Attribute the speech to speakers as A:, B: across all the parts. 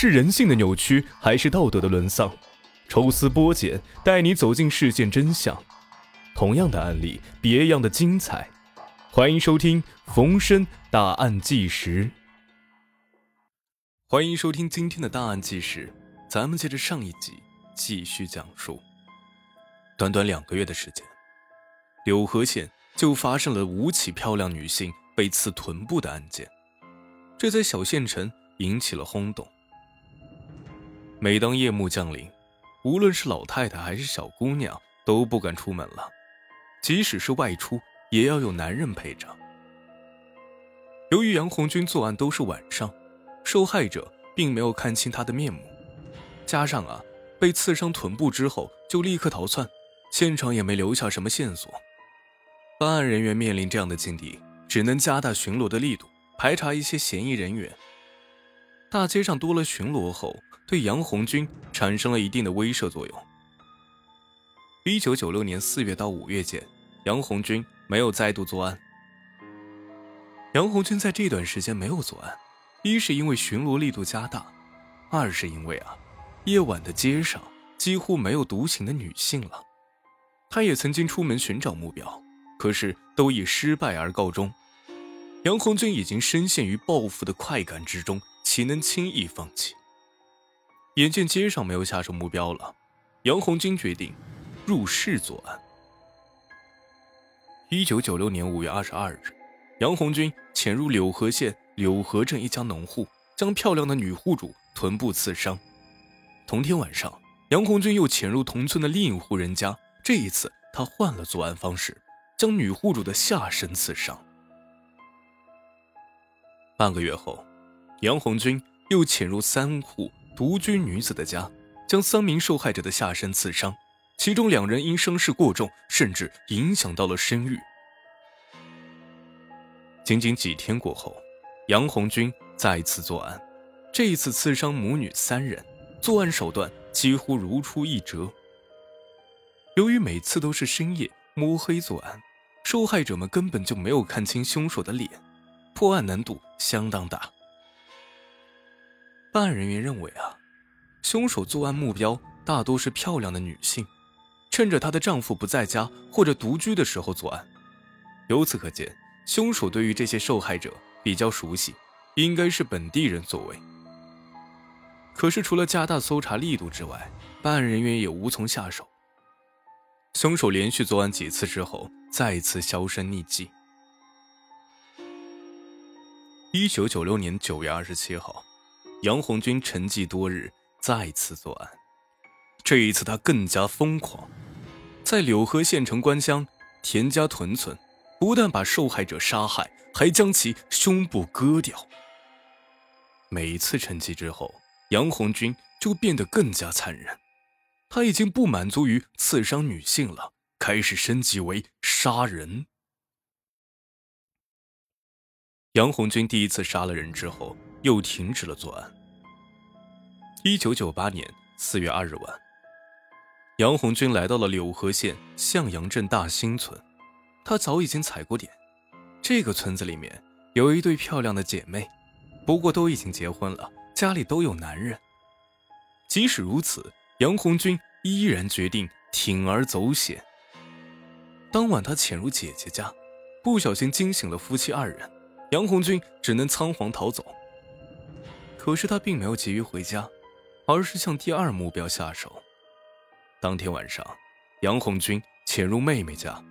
A: 是人性的扭曲，还是道德的沦丧？抽丝剥茧，带你走进事件真相。同样的案例，别样的精彩。欢迎收听《逢申大案纪实》。欢迎收听今天的大案纪实，咱们接着上一集继续讲述。短短两个月的时间，柳河县就发生了五起漂亮女性被刺臀部的案件，这在小县城引起了轰动。每当夜幕降临，无论是老太太还是小姑娘都不敢出门了，即使是外出，也要有男人陪着。由于杨红军作案都是晚上，受害者并没有看清他的面目，加上啊被刺伤臀部之后就立刻逃窜，现场也没留下什么线索。办案人员面临这样的境地，只能加大巡逻的力度，排查一些嫌疑人员。大街上多了巡逻后。对杨红军产生了一定的威慑作用。一九九六年四月到五月间，杨红军没有再度作案。杨红军在这段时间没有作案，一是因为巡逻力度加大，二是因为啊，夜晚的街上几乎没有独行的女性了。他也曾经出门寻找目标，可是都以失败而告终。杨红军已经深陷于报复的快感之中，岂能轻易放弃？眼见街上没有下手目标了，杨红军决定入室作案。一九九六年五月二十二日，杨红军潜入柳河县柳河镇一家农户，将漂亮的女户主臀部刺伤。同天晚上，杨红军又潜入同村的另一户人家，这一次他换了作案方式，将女户主的下身刺伤。半个月后，杨红军又潜入三户。独居女子的家，将三名受害者的下身刺伤，其中两人因伤势过重，甚至影响到了生育。仅仅几天过后，杨红军再次作案，这一次刺伤母女三人，作案手段几乎如出一辙。由于每次都是深夜摸黑作案，受害者们根本就没有看清凶手的脸，破案难度相当大。办案人员认为啊，凶手作案目标大多是漂亮的女性，趁着她的丈夫不在家或者独居的时候作案。由此可见，凶手对于这些受害者比较熟悉，应该是本地人所为。可是，除了加大搜查力度之外，办案人员也无从下手。凶手连续作案几次之后，再次销声匿迹。一九九六年九月二十七号。杨红军沉寂多日，再次作案。这一次他更加疯狂，在柳河县城关乡田家屯村，不但把受害者杀害，还将其胸部割掉。每一次沉寂之后，杨红军就变得更加残忍。他已经不满足于刺伤女性了，开始升级为杀人。杨红军第一次杀了人之后。又停止了作案。一九九八年四月二日晚，杨红军来到了柳河县向阳镇大兴村。他早已经踩过点，这个村子里面有一对漂亮的姐妹，不过都已经结婚了，家里都有男人。即使如此，杨红军依然决定铤而走险。当晚，他潜入姐姐家，不小心惊醒了夫妻二人，杨红军只能仓皇逃走。可是他并没有急于回家，而是向第二目标下手。当天晚上，杨红军潜入妹妹家，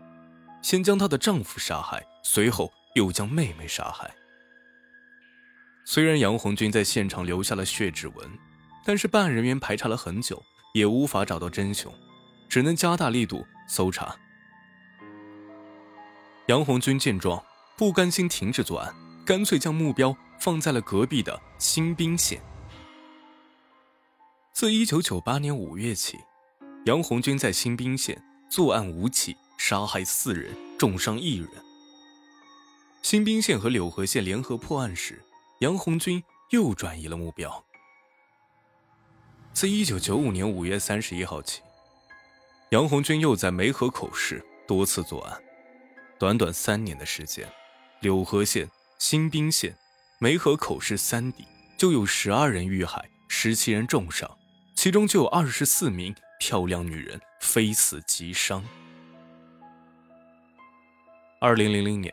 A: 先将她的丈夫杀害，随后又将妹妹杀害。虽然杨红军在现场留下了血指纹，但是办案人员排查了很久，也无法找到真凶，只能加大力度搜查。杨红军见状，不甘心停止作案，干脆将目标。放在了隔壁的新宾县。自一九九八年五月起，杨红军在新宾县作案五起，杀害四人，重伤一人。新宾县和柳河县联合破案时，杨红军又转移了目标。自一九九五年五月三十一号起，杨红军又在梅河口市多次作案。短短三年的时间，柳河县、新宾县。梅河口市三地就有十二人遇害，十十七人重伤，其中就有二十四名漂亮女人非死即伤。二零零零年，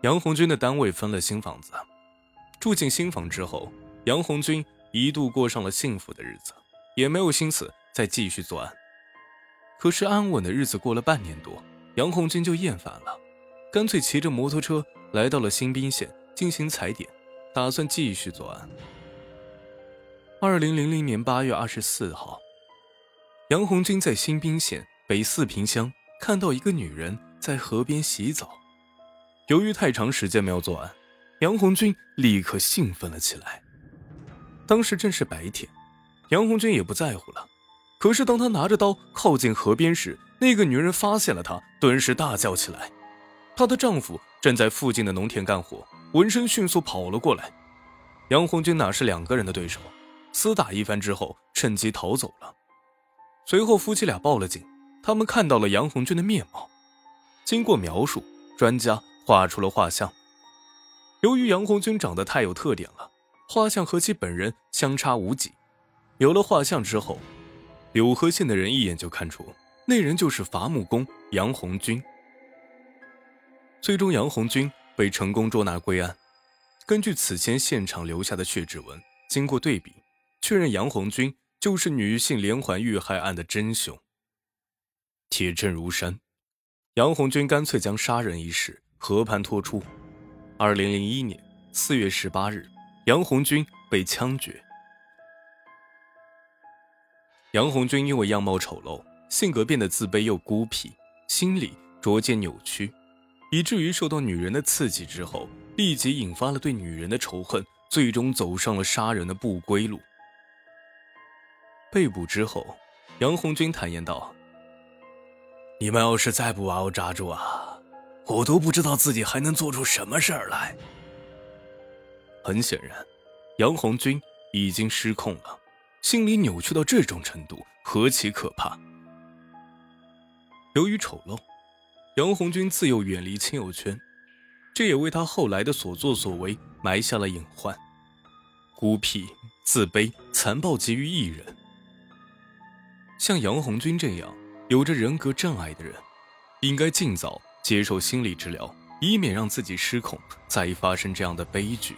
A: 杨红军的单位分了新房子，住进新房之后，杨红军一度过上了幸福的日子，也没有心思再继续作案。可是安稳的日子过了半年多，杨红军就厌烦了，干脆骑着摩托车来到了新宾县进行踩点，打算继续作案。二零零零年八月二十四号，杨红军在新宾县北四平乡看到一个女人在河边洗澡。由于太长时间没有作案，杨红军立刻兴奋了起来。当时正是白天，杨红军也不在乎了。可是当他拿着刀靠近河边时，那个女人发现了他，顿时大叫起来。她的丈夫正在附近的农田干活，闻声迅速跑了过来。杨红军哪是两个人的对手？厮打一番之后，趁机逃走了。随后，夫妻俩报了警。他们看到了杨红军的面貌。经过描述，专家画出了画像。由于杨红军长得太有特点了，画像和其本人相差无几。有了画像之后，柳河县的人一眼就看出那人就是伐木工杨红军。最终，杨红军被成功捉拿归案。根据此前现场留下的血指纹，经过对比。确认杨红军就是女性连环遇害案的真凶。铁证如山，杨红军干脆将杀人一事和盘托出。二零零一年四月十八日，杨红军被枪决。杨红军因为样貌丑陋，性格变得自卑又孤僻，心理逐渐扭曲，以至于受到女人的刺激之后，立即引发了对女人的仇恨，最终走上了杀人的不归路。被捕之后，杨红军坦言道：“你们要是再不把我抓住啊，我都不知道自己还能做出什么事儿来。”很显然，杨红军已经失控了，心理扭曲到这种程度，何其可怕！由于丑陋，杨红军自幼远离亲友圈，这也为他后来的所作所为埋下了隐患。孤僻、自卑、残暴集于一人。像杨红军这样有着人格障碍的人，应该尽早接受心理治疗，以免让自己失控，再发生这样的悲剧。